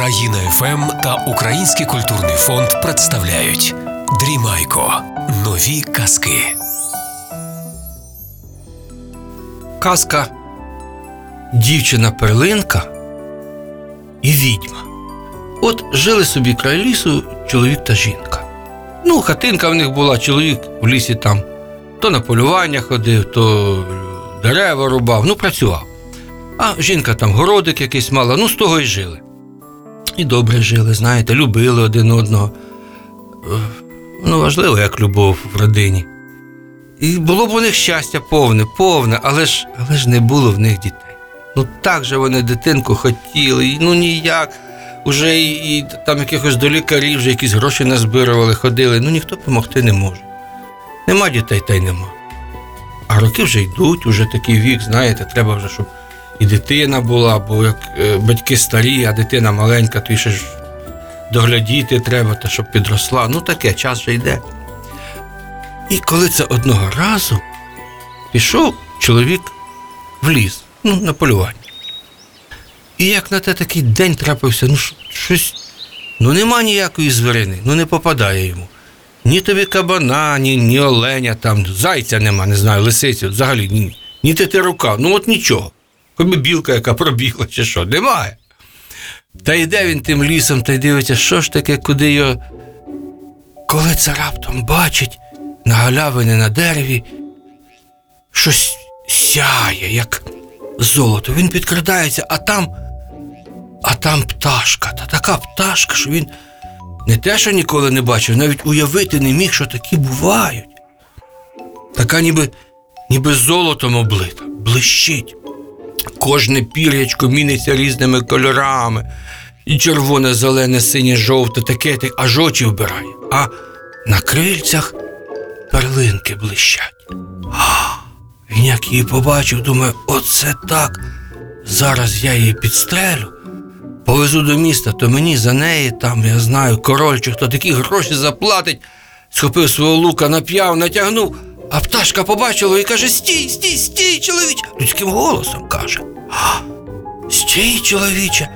Країна ФМ та Український культурний фонд представляють Дрімайко. Нові казки. Казка Дівчина перлинка і відьма. От жили собі край лісу чоловік та жінка. Ну, хатинка в них була, чоловік в лісі там то на полювання ходив, то дерева рубав, ну працював. А жінка там городик якийсь мала, ну з того й жили. І добре жили, знаєте, любили один одного. Ну, важливо, як любов в родині. І було б у них щастя повне, повне, але ж, але ж не було в них дітей. Ну так же вони дитинку хотіли, і ну ніяк. Уже і, і там якихось до лікарів, вже якісь гроші назбирували, ходили. Ну ніхто допомогти не може. Нема дітей, та й нема. А роки вже йдуть, уже такий вік, знаєте, треба вже, щоб і дитина була, бо як е, батьки старі, а дитина маленька, то ще ж доглядіти треба, та щоб підросла. Ну таке, час вже йде. І коли це одного разу пішов чоловік в ліс, ну, на полювання. І як на те такий день трапився, ну щось, ну нема ніякої звірини, ну не попадає йому. Ні тобі кабана, ні, ні оленя, там, зайця нема, не знаю, лисицю, взагалі ні, ні тетерука, ну от нічого. Білка, яка пробігла, чи що, немає. Та йде він тим лісом та й дивиться, що ж таке, куди його. Коли це раптом бачить на галявині на дереві щось сяє, як золото. Він підкрадається, а там, а там пташка. Та така пташка, що він не те, що ніколи не бачив, навіть уявити не міг, що такі бувають. Така ніби, ніби золотом облита, блищить. Кожне пір'ячко міниться різними кольорами. І червоне, зелене, синє, жовте, таке, та- аж очі вбирає. А на крильцях перлинки блищать. Він як її побачив, думає, оце так. Зараз я її підстрелю. Повезу до міста, то мені за неї, там, я знаю, король чи хто такі гроші заплатить. Схопив свого лука, нап'яв, натягнув, а пташка побачила і каже: Стій, стій, стій, чоловіче. Людським голосом каже. «А, Стій, чоловіче,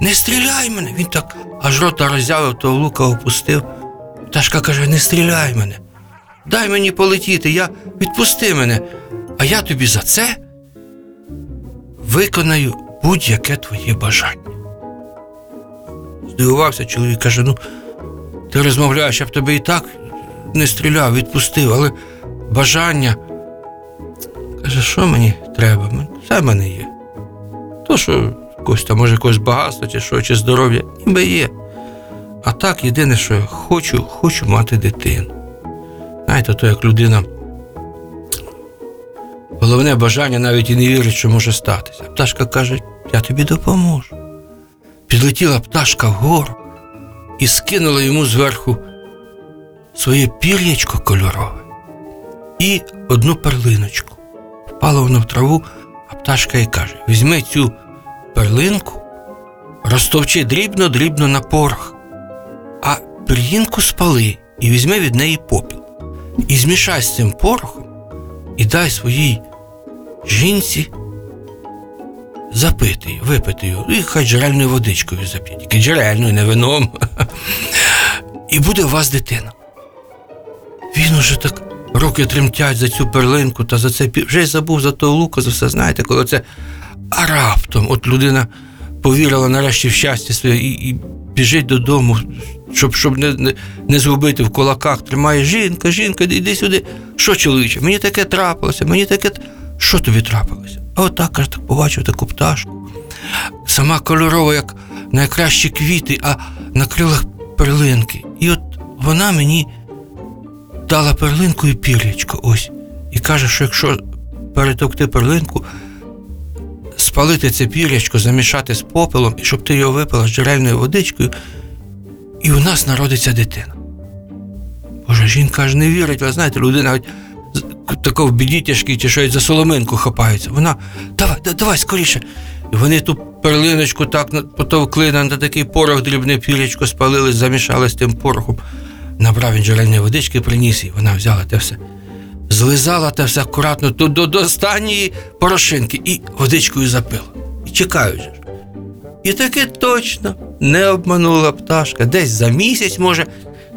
не стріляй мене. Він так аж рота роззявив, того лука опустив. Пташка каже: не стріляй мене. Дай мені полетіти, я відпусти мене, а я тобі за це виконаю будь-яке твоє бажання. Здивувався чоловік, каже: ну, ти розмовляєш, я б тебе і так не стріляв, відпустив, але бажання. Каже, що мені треба? Все в мене є. То, що якось там, може, якось багатство, чи що, чи здоров'я, ніби є. А так, єдине, що я хочу, хочу мати дитину. Знаєте, то як людина. Головне бажання навіть і не вірить, що може статися. Пташка каже, я тобі допоможу. Підлетіла пташка вгору і скинула йому зверху своє пір'ячко кольорове і одну перлиночку. Впала воно в траву, а пташка й каже: візьми цю перлинку, розтовчи дрібно-дрібно на порох, а пір'їнку спали і візьми від неї попіл. І змішай з цим порохом і дай своїй жінці запити, її, випити його, і хай джерельною водичкою зап'є, тільки джерельною, не вином. І буде у вас дитина. Він уже так руки тремтять за цю перлинку та за це вже й забув за того лука, за все знаєте, коли це. А раптом от людина повірила нарешті в щастя своє і, і біжить додому, щоб, щоб не, не, не згубити в кулаках, тримає жінка, жінка, іди сюди. Що, чоловіче, мені таке трапилося, мені таке. Що тобі трапилося? А отак каже, так побачив таку пташку. Сама кольорова, як найкращі квіти, а на крилах перлинки. І от вона мені дала перлинку і пір'ячко ось. І каже, що якщо перетовкти перлинку, спалити це пір'ячко, замішати з попелом, і щоб ти його випила з джерельною водичкою, і у нас народиться дитина. Боже, жінка аж не вірить, ви знаєте, людина тако в біді тяжкій чи щось за соломинку хапається. Вона давай, да- давай скоріше. І вони ту перлиночку так потовкли на такий порох дрібне пір'ячко спалили, замішали з тим порохом. Набрав він джерельної водички, приніс і вона взяла те все. Злизала те все акуратно до, до, останньої порошинки і водичкою запила. І ж. І таки точно не обманула пташка. Десь за місяць, може,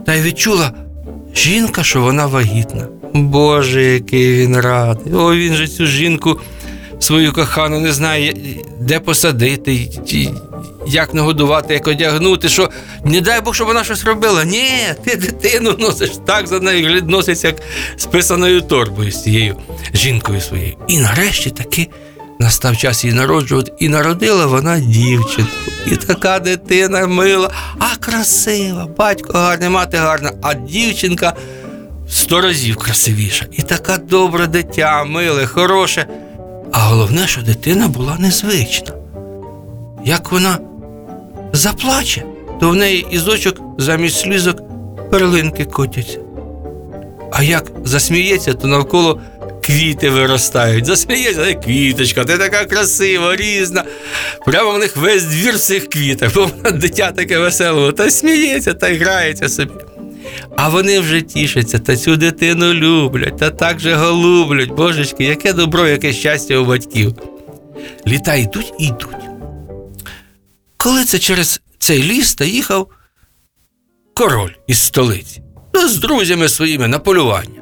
та й відчула жінка, що вона вагітна. Боже, який він радий. О, він же цю жінку свою кохану не знає, де посадити, як нагодувати, як одягнути, що не дай Бог, щоб вона щось робила. Ні, ти дитину носиш так за нею носиться, як з писаною торбою з цією жінкою своєю. І нарешті таки настав час її народжувати, і народила вона дівчинку. І така дитина мила, а красива, батько гарний, мати гарна, а дівчинка сто разів красивіша. І така добре дитя, миле, хороше. А головне, що дитина була незвична. Як вона заплаче, то в неї із очок замість слізок перлинки котяться. А як засміється, то навколо квіти виростають. Засміється, «Ей, квіточка, ти така красива, різна. Прямо в них весь двір в цих квітах, бо вона дитя таке веселе, та сміється та грається собі. А вони вже тішаться та цю дитину люблять, та так же голублять. Божечки, яке добро, яке щастя у батьків. Літа йдуть і йдуть. Коли це через цей ліс та їхав король із столиці, ну, з друзями своїми на полювання.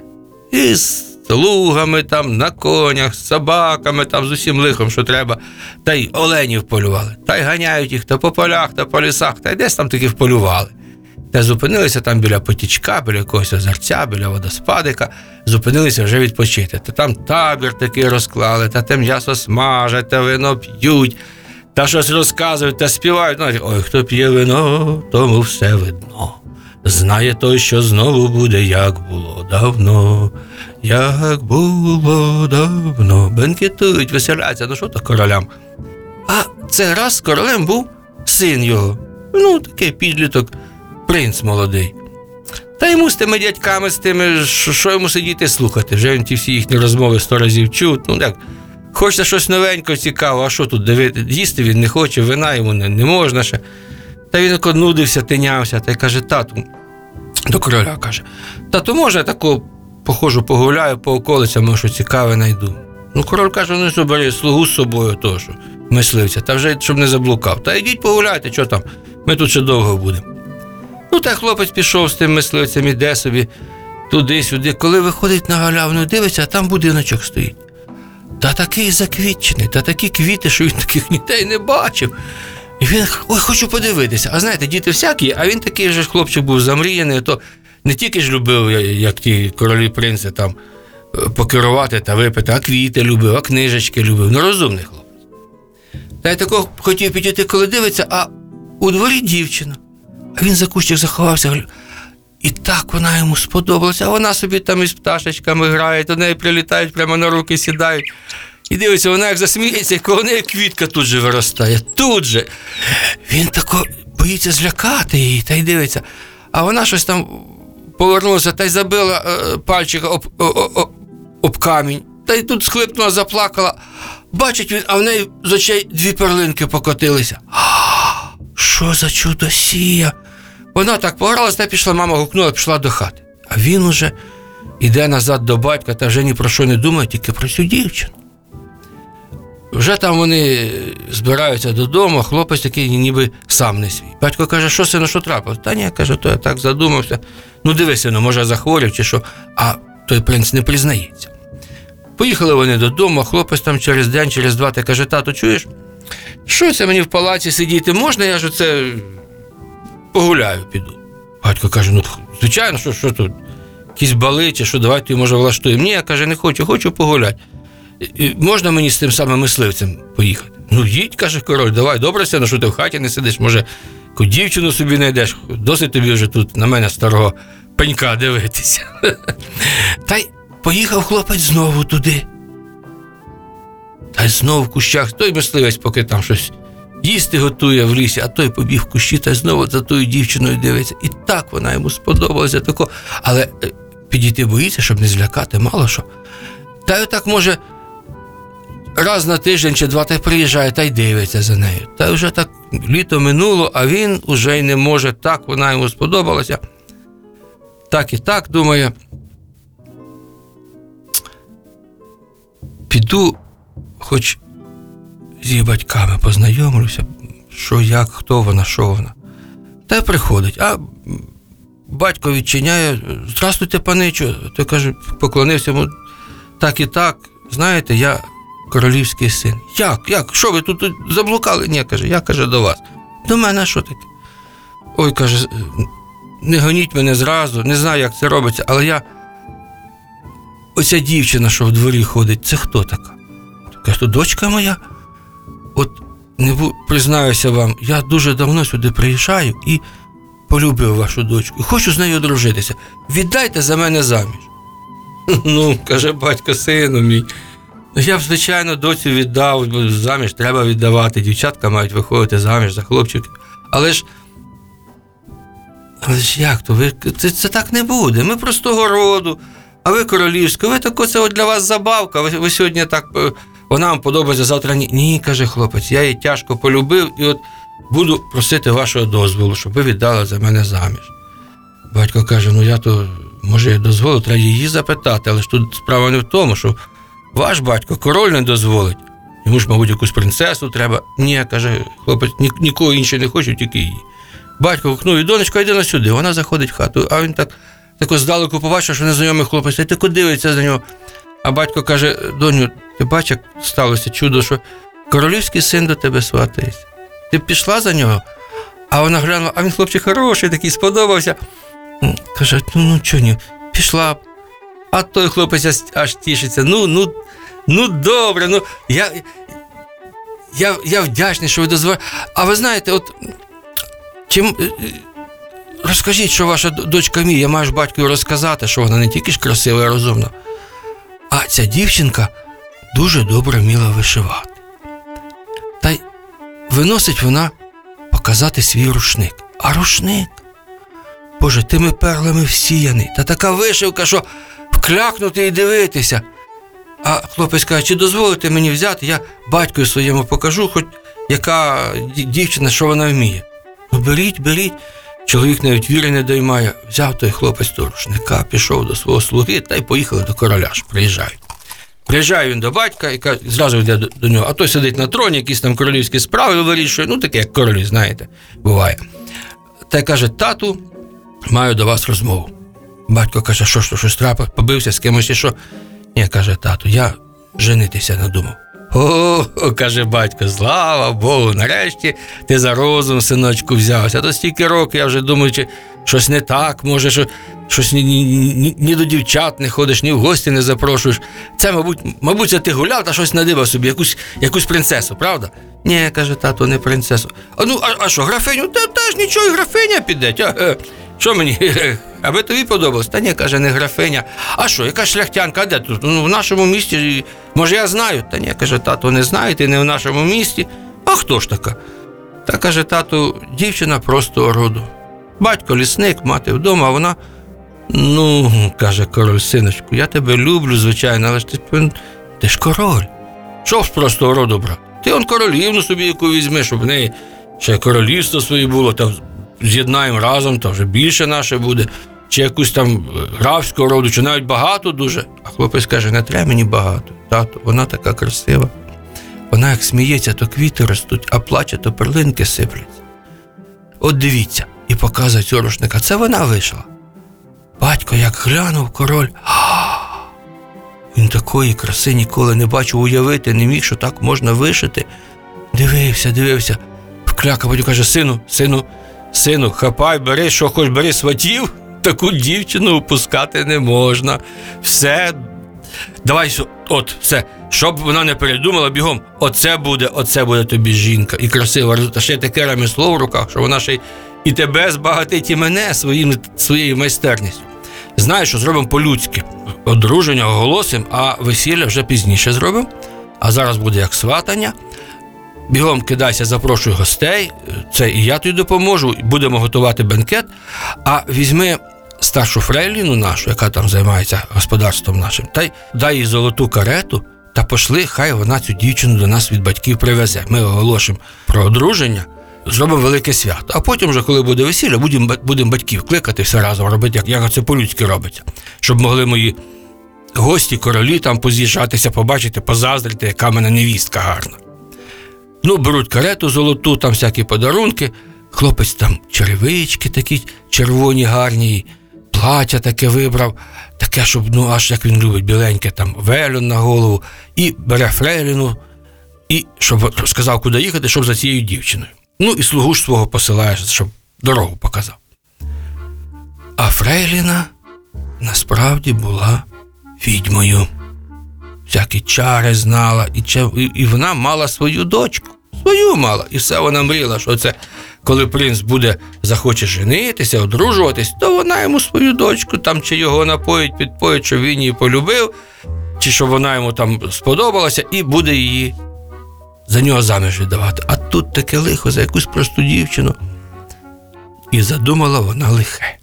І з слугами там, на конях, з собаками, там, з усім лихом, що треба, та й оленів полювали, та й ганяють їх то по полях, та по лісах, та й десь там таки вполювали. Зупинилися там біля потічка, біля якогось озерця, біля водоспадика, зупинилися вже відпочити. Та там табір такий розклали, та те м'ясо смажать, та вино п'ють, та щось розказують та співають. Ну, ой, хто п'є вино, тому все видно. Знає той, що знову буде, як було давно, як було давно. Бенкетують, веселяться, ну що то королям. А цей раз королем був син його. Ну, такий підліток, принц молодий. Та йому з тими дядьками, з тими, що, йому сидіти слухати. Вже він ті всі їхні розмови сто разів чув. Ну як, хочеться щось новенького, цікавого, а що тут дивити? Їсти він не хоче, вина йому не, не можна ще. Та він тако нудився, тинявся, та й каже, тату, до короля каже, тату, може, я тако походжу, погуляю по околицям, що цікаве знайду. Ну, король каже, ну бери слугу з собою, то що, мисливця, та вже щоб не заблукав. Та йдіть погуляйте, що там, ми тут ще довго будемо. Ну, та хлопець пішов з тим мисливцем, іде собі туди-сюди. Коли виходить на галявину, дивиться, а там будиночок стоїть. Та такий заквітчений, та такі квіти, що він таких ніде й не бачив. І він ой, хочу подивитися. А знаєте, діти всякі, а він такий же хлопчик був замріяний, то не тільки ж любив, як ті королі принци, там е, покерувати та випити, а квіти любив, а книжечки любив. Ну, розумний хлопець. Та й тако хотів підійти, коли дивиться, а у дворі дівчина. Він за кущик заховався. І так вона йому сподобалася, а вона собі там із пташечками грає, до неї прилітають, прямо на руки сідають. І дивиться, вона як засміється, і коло неї квітка тут же виростає. Тут же. Він тако боїться злякати її, та й дивиться. А вона щось там повернулася та й забила е, пальчика об, о- о- о- об камінь. Та й тут схлипнула, заплакала. Бачить він, а в неї з очей дві перлинки покотилися. Що за чудосія? Вона так погралась та пішла, мама гукнула, пішла до хати. А він уже іде назад до батька та вже ні про що не думає, тільки про цю дівчину. Вже там вони збираються додому, хлопець такий ніби сам не свій. Батько каже, що сину, що трапилось? Та ні, каже, то я так задумався. Ну диви, сину, може захворів чи що, а той принц не признається. Поїхали вони додому, хлопець там через день, через два та каже, тату, чуєш? Що це мені в палаці сидіти? Можна, я ж оце погуляю, піду. Батько каже: ну, звичайно, що, що тут? Якісь бали чи що, давайте, може, влаштуємо. Ні, я каже, не хочу, хочу погуляти. Можна мені з тим самим мисливцем поїхати? Ну, їдь, каже король, давай, добре сину, що ти в хаті не сидиш, може, яку дівчину собі знайдеш, досить тобі вже тут на мене старого пенька дивитися. Та й поїхав хлопець знову туди. Та й знов в кущах той мисливець, поки там щось їсти готує в лісі, а той побіг в кущі та й знову за тою дівчиною дивиться. І так вона йому сподобалася. Тако. Але е, підійти боїться, щоб не злякати, мало що. Та й отак може раз на тиждень чи два та приїжджає та й дивиться за нею. Та вже так літо минуло, а він уже й не може. Так вона йому сподобалася. Так і так думає. Піду, хоч з її батьками познайомлюся, що як, хто вона, що вона. Та приходить. А батько відчиняє, здравствуйте, паничу. Той каже, поклонився йому так і так. Знаєте, я королівський син. Як? Як? Що ви тут, тут заблукали? Ні, каже, я каже до вас. До мене що таке? Ой, каже, не гоніть мене зразу, не знаю, як це робиться, але я. Оця дівчина, що в дворі ходить, це хто така? Каже, то дочка моя. От не бу... признаюся вам, я дуже давно сюди приїжджаю і полюбив вашу дочку. І хочу з нею одружитися. Віддайте за мене заміж. Ну, каже батько, сину мій. «Ну, Я б, звичайно, доцю віддав, бо заміж треба віддавати. Дівчатка мають виходити заміж за хлопчиків. Але ж. Але ж як то? Ви, це, це так не буде. Ми простого роду, а ви королівська, ви тако, це для вас забавка. Ви, ви сьогодні так. Вона вам подобається завтра. Ні, ні, каже хлопець, я її тяжко полюбив і от буду просити вашого дозволу, щоб ви віддали за мене заміж. Батько каже: ну я то, може, я дозволю, треба її запитати, але ж тут справа не в тому, що ваш батько король не дозволить. Йому ж, мабуть, якусь принцесу треба. Ні, каже хлопець, ні, нікого іншого не хочу, тільки її. Батько гукнув, і донечко, йди на сюди. Вона заходить в хату, а він так тако здалеку побачив, що незнайомий хлопець, і тако дивиться за нього. А батько каже: доню, ти бачиш, як сталося чудо, що королівський син до тебе сватається. Ти пішла за нього? А вона глянула, а він хлопчик хороший, такий сподобався. Каже, ну ну чого ні, пішла. А той хлопець аж, тішиться. Ну, ну, ну добре, ну я, я, я вдячний, що ви дозволили. А ви знаєте, от чим. е, е, Розкажіть, що ваша дочка мій, я маю ж батькові розказати, що вона не тільки ж красива і розумна, а ця дівчинка дуже добре вміла вишивати. Та й виносить вона показати свій рушник. А рушник, Боже, тими перлами всіяний, та така вишивка, що вклякнути і дивитися. А хлопець каже, чи дозволите мені взяти, я батькові своєму покажу, хоч яка дівчина, що вона вміє. Ну, беріть, беріть. Чоловік навіть віри не доймає. Взяв той хлопець до рушника, пішов до свого слуги та й поїхали до короля ж, приїжджають. Приїжджає він до батька і каже, зразу йде до, до нього, а той сидить на троні, якісь там королівські справи вирішує, ну таке, як королі, знаєте, буває. Та й каже: тату, маю до вас розмову. Батько каже, що ж, щось трапив, побився з кимось і що. Ні, каже тату, я женитися надумав. О, каже батько, слава Богу, нарешті ти за розум, синочку, взявся. А То стільки років я вже думаю, чи щось не так, може, що щось ні, ні, ні, ні до дівчат не ходиш, ні в гості не запрошуєш. Це, мабуть, мабуть, це ти гуляв та щось надибав собі, якусь, якусь принцесу, правда? Ні, каже тато, не принцесу. А ну, а, а що, графиню? Та теж нічого, і графиня піде. Е, що мені? Аби тобі подобалось? Та ні, каже, не графиня. А що, яка шляхтянка, а де тут? Ну, в нашому місті, може, я знаю? Та ні, каже, тато, не знаю, ти не в нашому місті. А хто ж така? Та каже, тату, дівчина просто роду. Батько лісник, мати вдома, вона. Ну, каже король, синочку, я тебе люблю, звичайно, але ж ти, ти ж король. Що ж просто роду брат? Ти он королівну собі яку візьми, щоб в неї ще королівство своє було, та з'єднаємо разом, то вже більше наше буде. Чи якусь там е, графського роду, чи навіть багато дуже. А хлопець каже, не треба мені багато. Тато, вона така красива. Вона як сміється, то квіти ростуть, а плаче, то перлинки сипляться. От дивіться, і показує цього рушника. Це вона вийшла. Батько як глянув король. Він такої краси ніколи не бачив уявити, не міг, що так можна вишити. Дивився, дивився. Вкляка, потім каже: сину, сину, сину, хапай, бери, що хоч бери сватів, таку дівчину опускати не можна. Все. Давай, от, все. Щоб вона не передумала бігом, оце буде, оце буде тобі жінка. І красива, та ще таке ремесло в руках, що вона ще й і тебе збагатить, і мене своїм, своєю майстерністю. Знаєш, що зробимо по-людськи. Одруження оголосимо, а весілля вже пізніше зробимо. А зараз буде як сватання. Бігом кидайся, запрошуй гостей. Це і я тобі допоможу, будемо готувати бенкет. А візьми старшу фрейліну нашу, яка там займається господарством нашим, та й дай їй золоту карету та пошли, хай вона цю дівчину до нас від батьків привезе. Ми оголошимо про одруження, зробимо велике свято. А потім, вже, коли буде весілля, будемо будемо батьків кликати все разом, робити, як, як це по-людськи робиться, щоб могли мої гості, королі там поз'їжджатися, побачити, позаздрити, яка мене невістка гарна. Ну, беруть карету золоту, там всякі подарунки. Хлопець там черевички такі червоні, гарні, плаття таке вибрав, таке, щоб ну аж як він любить, біленьке, там велюн на голову, і бере фрейліну, і щоб сказав, куди їхати, щоб за цією дівчиною. Ну і слугу ж свого посилає, щоб дорогу показав. А Фрейліна насправді була відьмою. Всякі чари знала, і, і, вона мала свою дочку. Свою мала. І все вона мріяла, що це коли принц буде захоче женитися, одружуватись, то вона йому свою дочку там чи його напоїть, підпоїть, щоб він її полюбив, чи щоб вона йому там сподобалася, і буде її за нього заміж віддавати. А тут таке лихо за якусь просту дівчину. І задумала вона лихе.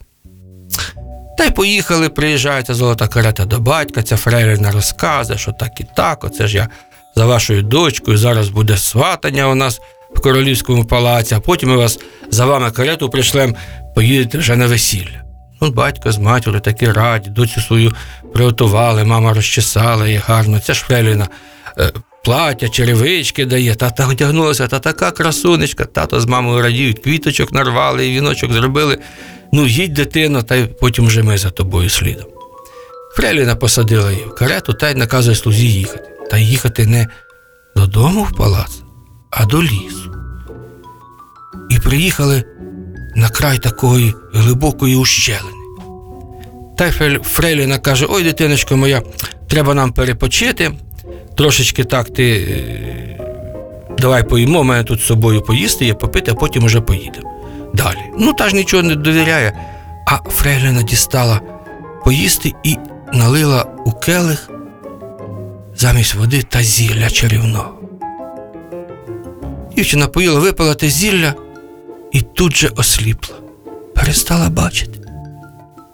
Та й поїхали, приїжджає ця золота карета до батька, ця фрейліна розказує, що так і так, оце ж я за вашою дочкою, зараз буде сватання у нас в королівському палаці, а потім ми вас за вами карету пришлем, поїдете вже на весілля. Ну, батько з матір'ю такі раді, доцю свою приготували, мама розчесала її гарно. Ця ж фрейліна плаття, черевички дає, тата одягнулася, та така красунечка, тато з мамою радіють, квіточок нарвали, і віночок зробили. Ну, їдь, дитино, та й потім вже ми за тобою слідом. Фреліна посадила її в карету та й наказує слузі їхати. Та їхати не додому в палац, а до лісу. І приїхали на край такої глибокої ущелини. Та й Фрейліна каже: Ой, дитиночко моя, треба нам перепочити. Трошечки так ти е, давай поїмо, у мене тут з собою поїсти, є попити, а потім уже поїдемо. Далі. Ну, та ж нічого не довіряє. А Фрейліна дістала поїсти і налила у келих замість води та зілля чарівного. Дівчина поїла, випила те зілля і тут же осліпла. Перестала бачити.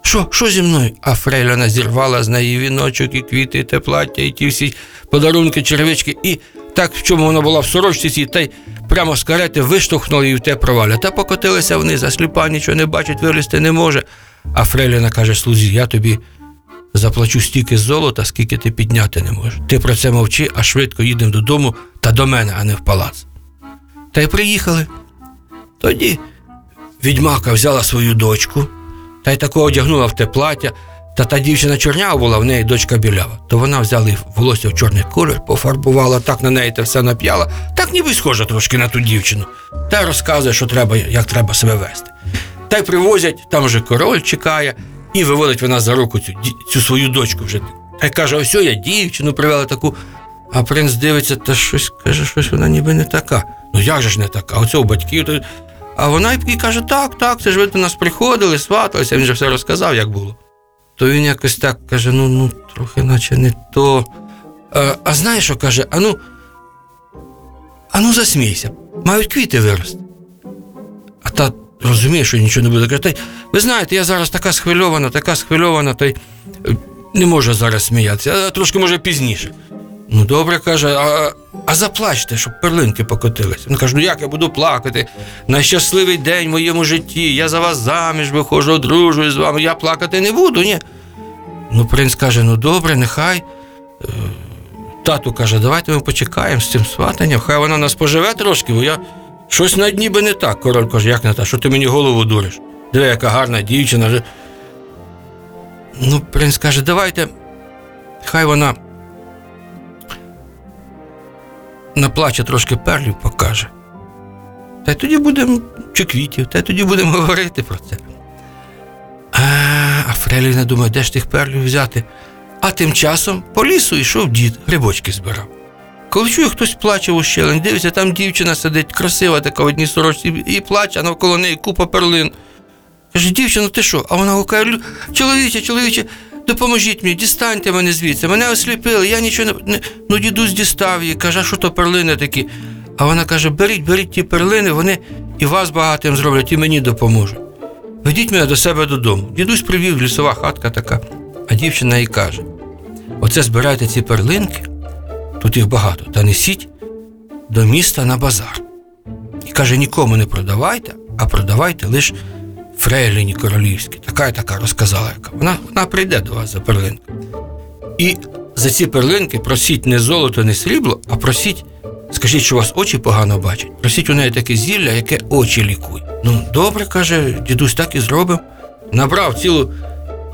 Що, що зі мною? А Фрейліна зірвала з неї віночок, і квіти, і те плаття, і ті всі подарунки, черевички, і так, в чому вона була в сорочці, цій, та й прямо з карети виштовхнула її в те проваля. Та покотилася вниз, а сліпа нічого не бачить, вилізти не може. А Фрейліна каже: слузі, я тобі заплачу стільки золота, скільки ти підняти не можеш. Ти про це мовчи, а швидко їдемо додому та до мене, а не в палац. Та й приїхали. Тоді відьмака взяла свою дочку та й такого одягнула в те плаття. Та та дівчина чорнява була, в неї дочка білява. То вона взяла волосся в чорний колір, пофарбувала, так на неї те все нап'яла, так ніби схожа трошки на ту дівчину. Та розказує, що треба, як треба себе вести. Та й привозять, там вже король чекає, і виводить вона за руку цю, цю свою дочку вже. Та й каже: ось я дівчину привела таку. А принц дивиться, та щось каже, щось вона ніби не така. Ну як же ж не така? Оце у батьків. А вона і каже: так, так, це ж ви до нас приходили, сваталися, він же все розказав, як було. То він якось так каже: ну, ну, трохи наче не то. А, а знаєш, що каже, ану, ану засмійся, мають квіти вирости. А та розуміє, що нічого не буде. Каже, ви знаєте, я зараз така схвильована, така схвильована, та й е, не можу зараз сміятися, а трошки може пізніше. Ну, добре, каже, а, а заплачте, щоб перлинки покотилися. Він каже, ну як я буду плакати? Найщасливий день в моєму житті, я за вас заміж виходжу, одружуюсь з вами, я плакати не буду, ні. Ну, принц каже, ну добре, нехай. Е, Тату каже, давайте ми почекаємо з цим сватанням, хай вона нас поживе трошки, бо я щось на дні би не так. Король каже, як не так, що ти мені голову дуриш? Диви, яка гарна дівчина. вже». Ну, принц каже, давайте, хай вона наплаче трошки перлів покаже. Та й тоді будемо, чи квітів, та й тоді будемо говорити про це. А, а Фреліна думає, де ж тих перлів взяти? А тим часом по лісу йшов дід, грибочки збирав. Коли чує, хтось плаче у щелень, дивиться, там дівчина сидить, красива така в одній сорочці, і плаче, а навколо неї купа перлин. Каже, дівчино, ти що? А вона гукає, чоловіче, чоловіче, допоможіть мені, дістаньте мене звідси. Мене осліпили, я нічого не. Ну, дідусь дістав її, каже, а що то перлини такі? А вона каже: беріть, беріть ті перлини, вони і вас багатим зроблять, і мені допоможуть. Ведіть мене до себе додому. Дідусь привів лісова хатка така, а дівчина їй каже: Оце збирайте ці перлинки, тут їх багато, та несіть до міста на базар. І каже, нікому не продавайте, а продавайте лише Фрейліні королівській. Така і така розказала, яка. Вона, вона прийде до вас за перлинку. І за ці перлинки просіть не золото, не срібло, а просіть Скажіть, що у вас очі погано бачать? Просіть у неї таке зілля, яке очі лікує. Ну, добре, каже, дідусь, так і зробив. Набрав цілу,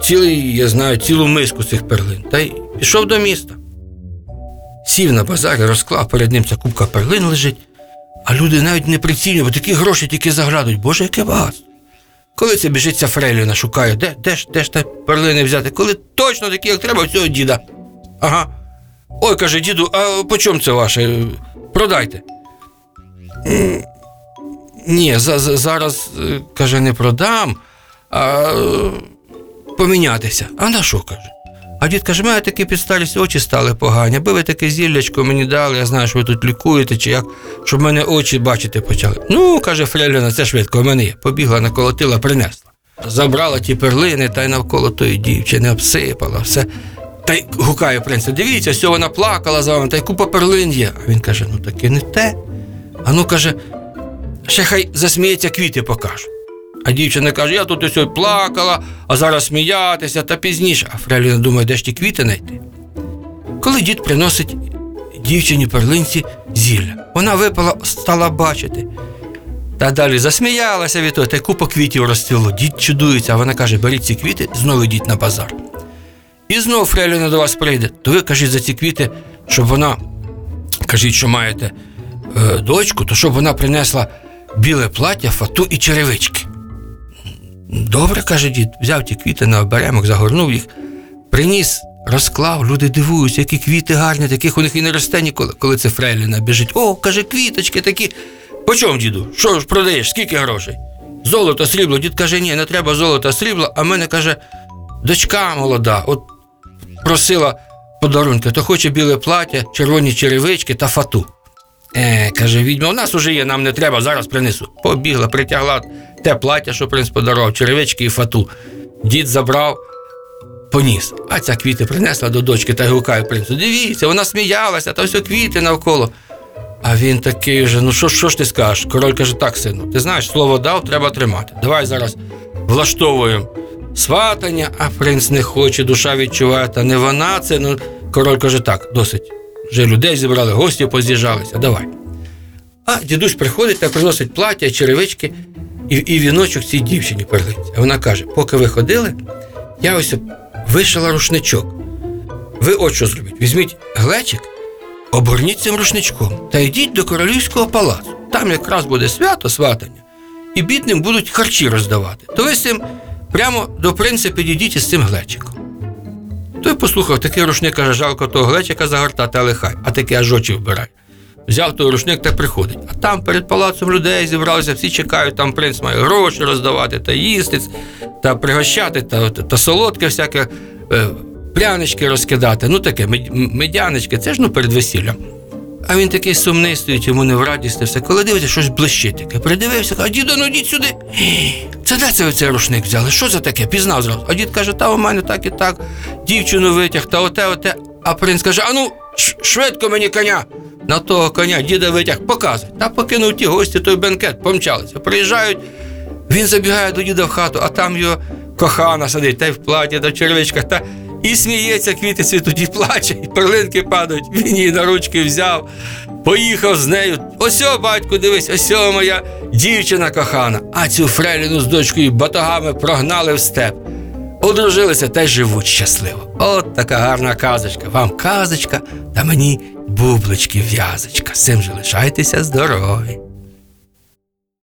цілий, я знаю, цілу миску цих перлин та й пішов до міста. Сів на базарі, розклав перед ним ця кубка перлин лежить, а люди навіть не прицінюють, бо такі гроші тільки заглядують. Боже, яке багатство. Коли це біжиться Фрейліна, шукає, де, де ж де ж те перлини взяти? Коли точно такі, як треба, всього діда. Ага. Ой, каже, діду, а по чому це ваше? Продайте. Ні, за, за- зараз, е, каже, не продам, а помінятися. А на що каже? А дід каже, мене такі під старість очі стали погані. Аби ви таке зіллячко мені дали, я знаю, що ви тут лікуєте, чи як, щоб мене очі бачити почали. Ну, каже Фреліна, це швидко, в мене є. Побігла, наколотила, принесла. Забрала ті перлини та й навколо тої дівчини обсипала, все. Та й гукає принца, дивіться, все, вона плакала за вами, та й купа перлин є. А він каже: ну таке не те. А ну каже, ще хай засміється, квіти покажу. А дівчина каже, я тут ось плакала, а зараз сміятися та пізніше. А Фреліна думає, де ж ті квіти знайти. Коли дід приносить дівчині перлинці зілля, вона випала, стала бачити. Та далі засміялася від того, та й купа квітів розцвіло. Дід чудується, а вона каже, беріть ці квіти, знову йдіть на базар. І знов Фреліна до вас прийде, то ви кажіть за ці квіти, щоб вона, кажіть, що маєте е, дочку, то щоб вона принесла біле плаття, фату і черевички. Добре, каже дід, взяв ті квіти на оберемок, загорнув їх, приніс, розклав, люди дивуються, які квіти гарні, таких у них і не росте ніколи, коли це Фрейліна біжить. О, каже, квіточки такі. По чому, діду? Що ж продаєш? Скільки грошей? Золото, срібло. Дід каже, ні, не треба золота, срібла, а мене каже, дочка молода, от просила подарунки, то хоче біле плаття, червоні черевички та фату. Е, каже, відьма, у нас уже є, нам не треба, зараз принесу. Побігла, притягла те плаття, що принц подарував, черевички і фату. Дід забрав, поніс. А ця квіти принесла до дочки та гукає принцу. Дивіться, вона сміялася, та все квіти навколо. А він такий вже, ну що, що ж ти скажеш? Король каже, так, сину, ти знаєш, слово дав, треба тримати. Давай зараз влаштовуємо сватання, а принц не хоче, душа відчуває, та не вона це. Ну, король каже, так, досить. Вже людей зібрали, гості поз'їжджалися, давай. А дідусь приходить та приносить плаття, черевички і, і віночок цій дівчині перлиці. А вона каже: поки ви ходили, я ось вишила рушничок. Ви от що зробіть? Візьміть глечик, обгорніть цим рушничком та йдіть до королівського палацу. Там якраз буде свято сватання, і бідним будуть харчі роздавати. То ви цим прямо до принца підійдіть із цим глечиком. Той послухав, такий рушник каже, жалко того глечика загортати, але хай, а таке аж очі вбирай. Взяв той рушник та приходить. А там перед палацом людей зібралися, всі чекають, там принц має гроші роздавати та їсти, та пригощати, та, та, солодке всяке, е, прянички розкидати. Ну таке, мед- медянички, це ж ну перед весіллям. А він такий сумний стоїть, йому не в радість все. Коли дивиться, щось блищить таке. Придивився, каже, діду, ну йдіть сюди. Це де це ви цей рушник взяли? Що це таке? Пізнав зразу. А дід каже, та у мене так і так, дівчину витяг, та оте, оте. А принц каже: а ну, швидко мені коня. На того коня діда витяг, показуй. Та покинув ті гості той бенкет, помчалися. Приїжджають, він забігає до діда в хату, а там його кохана сидить, та й в платі, та в червичках, та і сміється, квіти цвітуть, і плаче, і перлинки падають. Він її на ручки взяв, поїхав з нею. Ось, о, батько, дивись, ось о, моя дівчина кохана. А цю фреліну з дочкою батогами прогнали в степ. Одружилися та й живуть щасливо. От така гарна казочка. Вам казочка, та мені бублички в'язочка. З цим же лишайтеся здорові.